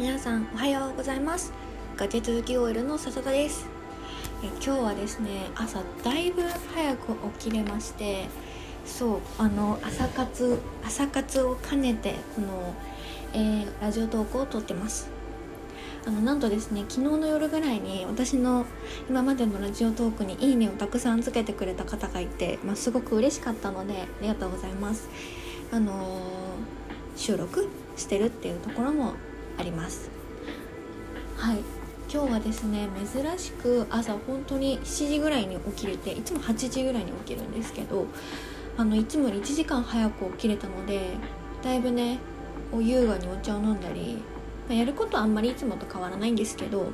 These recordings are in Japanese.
皆さんおはようございます。ガジェ続き OL の笹田です。え今日はですね朝だいぶ早く起きれましてそうあの朝活朝活を兼ねてこの、えー、ラジオ投稿を撮ってます。あのなんとですね昨日の夜ぐらいに私の今までのラジオトークに「いいね」をたくさんつけてくれた方がいて、まあ、すごく嬉しかったのでありがとうございます。あのー、収録してるっていうところもあります。はい。今日はですね珍しく朝本当に7時ぐらいに起きれていつも8時ぐらいに起きるんですけどあのいつもより1時間早く起きれたのでだいぶね優雅にお茶を飲んだり、まあ、やることはあんまりいつもと変わらないんですけど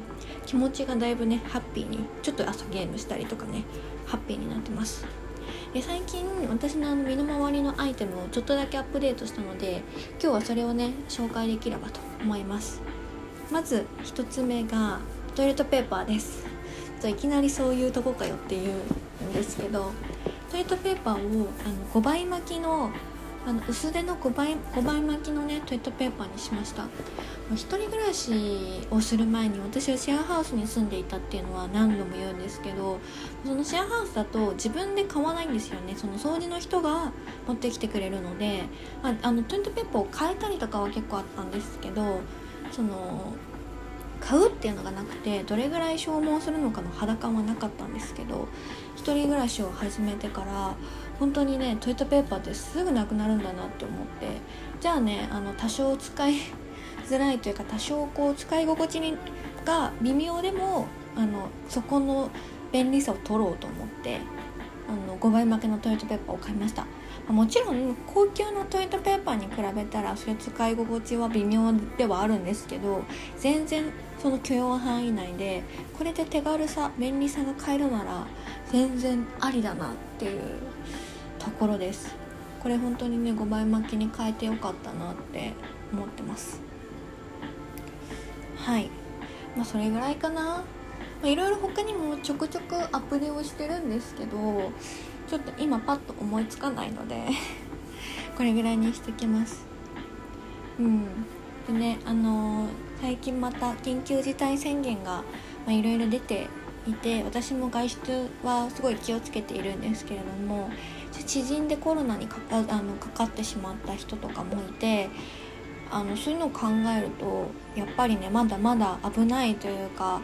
気持ちがだいぶねハッピーにちょっと朝ゲームしたりとかねハッピーになってます。で最近私の身の回りのアイテムをちょっとだけアップデートしたので今日はそれをね紹介できればと思います。まず1つ目がトイレットペーパーです。といきなりそういうとこかよっていうんですけどトイレットペーパーをあの5倍巻きのあの薄手の5倍 ,5 倍巻きのねトイレットペーパーにしました。一人暮らしをする前に私はシェアハウスに住んでいたっていうのは何度も言うんですけどそのシェアハウスだと自分で買わないんですよね。その掃除の人が持ってきてくれるので、あ、あのトイレットペーパーを変えたりとかは結構あったんですけどその買うっていうのがなくてどれぐらい消耗するのかの肌感はなかったんですけど一人暮らしを始めてから本当にねトイレットペーパーってすぐなくなるんだなって思って。じゃあねあの多少使い づらいというか多少こう使い心地にが微妙でもあのそこの便利さを取ろうと思ってあの5倍負けのトイレットペーパーを買いました。もちろん高級なトイレットペーパーに比べたらそれ使い心地は微妙ではあるんですけど全然その許容範囲内でこれで手軽さ便利さが買えるなら全然ありだなっていうところです。これ本当にね5倍巻きに変えてよかったなって思ってます。はい。まあそれぐらいかな。まいろいろ他にもちょくちょくアプリをしてるんですけどちょっと今パッと思いつかないので これぐらいにしてきます。うん。でねあのー、最近また緊急事態宣言がいろいろ出ていて私も外出はすごい気をつけているんですけれども知人でコロナにかかあのかかってしまった人とかもいてあのそういうのを考えるとやっぱりねまだまだ危ないというか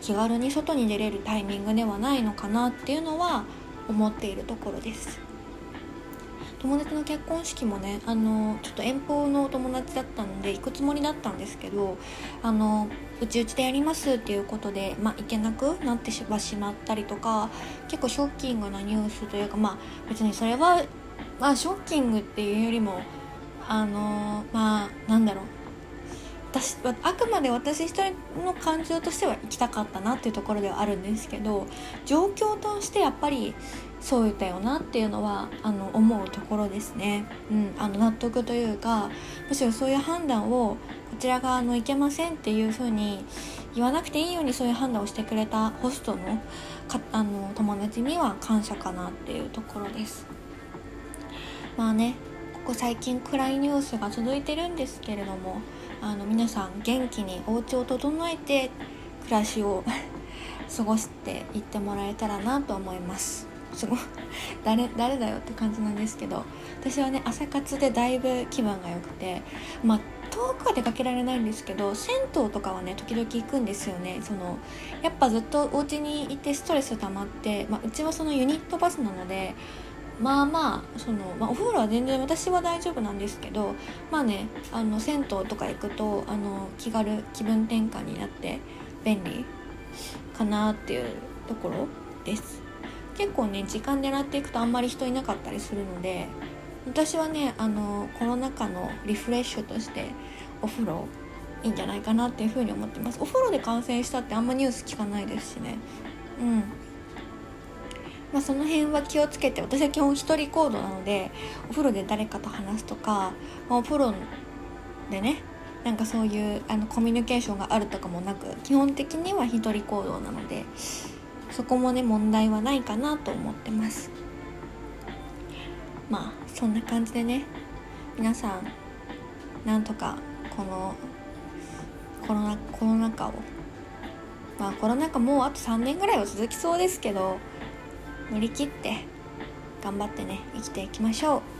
気軽に外に出れるタイミングではないのかなっていうのは思っているところです。友達の結婚式もねあのちょっと遠方のお友達だったので行くつもりだったんですけどあのうちうちでやりますっていうことで、まあ、行けなくなってしまったりとか結構ショッキングなニュースというかまあ別にそれは、まあ、ショッキングっていうよりもあのまあなんだろう。私あくまで私一人の感情としては行きたかったなっていうところではあるんですけど状況としてやっぱりそうだよなっていうのはあの思うところですね、うん、あの納得というかむしろそういう判断をこちらがあのいけませんっていうふうに言わなくていいようにそういう判断をしてくれたホストのかあの友達には感謝かなっていうところです。まあねこ最近暗いニュースが続いてるんですけれどもあの皆さん元気にお家を整えて暮らしを 過ごしていってもらえたらなと思います。すごい。誰誰だよって感じなんですけど私はね朝活でだいぶ気分が良くてまあ遠くは出かけられないんですけど銭湯とかはね時々行くんですよね。そのやっぱずっとお家にいてストレス溜まって、まあ、うちはそのユニットバスなのでまあまあその、まあ、お風呂は全然私は大丈夫なんですけどまあねあの銭湯とか行くとあの気軽気分転換になって便利かなっていうところです。結構ね時間狙っていくとあんまり人いなかったりするので私はねあのコロナ禍のリフレッシュとしてお風呂いいんじゃないかなっていうふうに思ってます。お風呂で感染したってあんまニュース聞かないですしね。うん。まあ、その辺は気をつけて私は基本一人行動なのでお風呂で誰かと話すとか、まあ、お風呂でねなんかそういうあのコミュニケーションがあるとかもなく基本的には一人行動なのでそこもね問題はないかなと思ってます。まあそんな感じでね皆さんなんとかこのコロナコロナ禍を。まあコロナ禍もうあと3年ぐらいは続きそうですけど乗り切って頑張ってね生きていきましょう。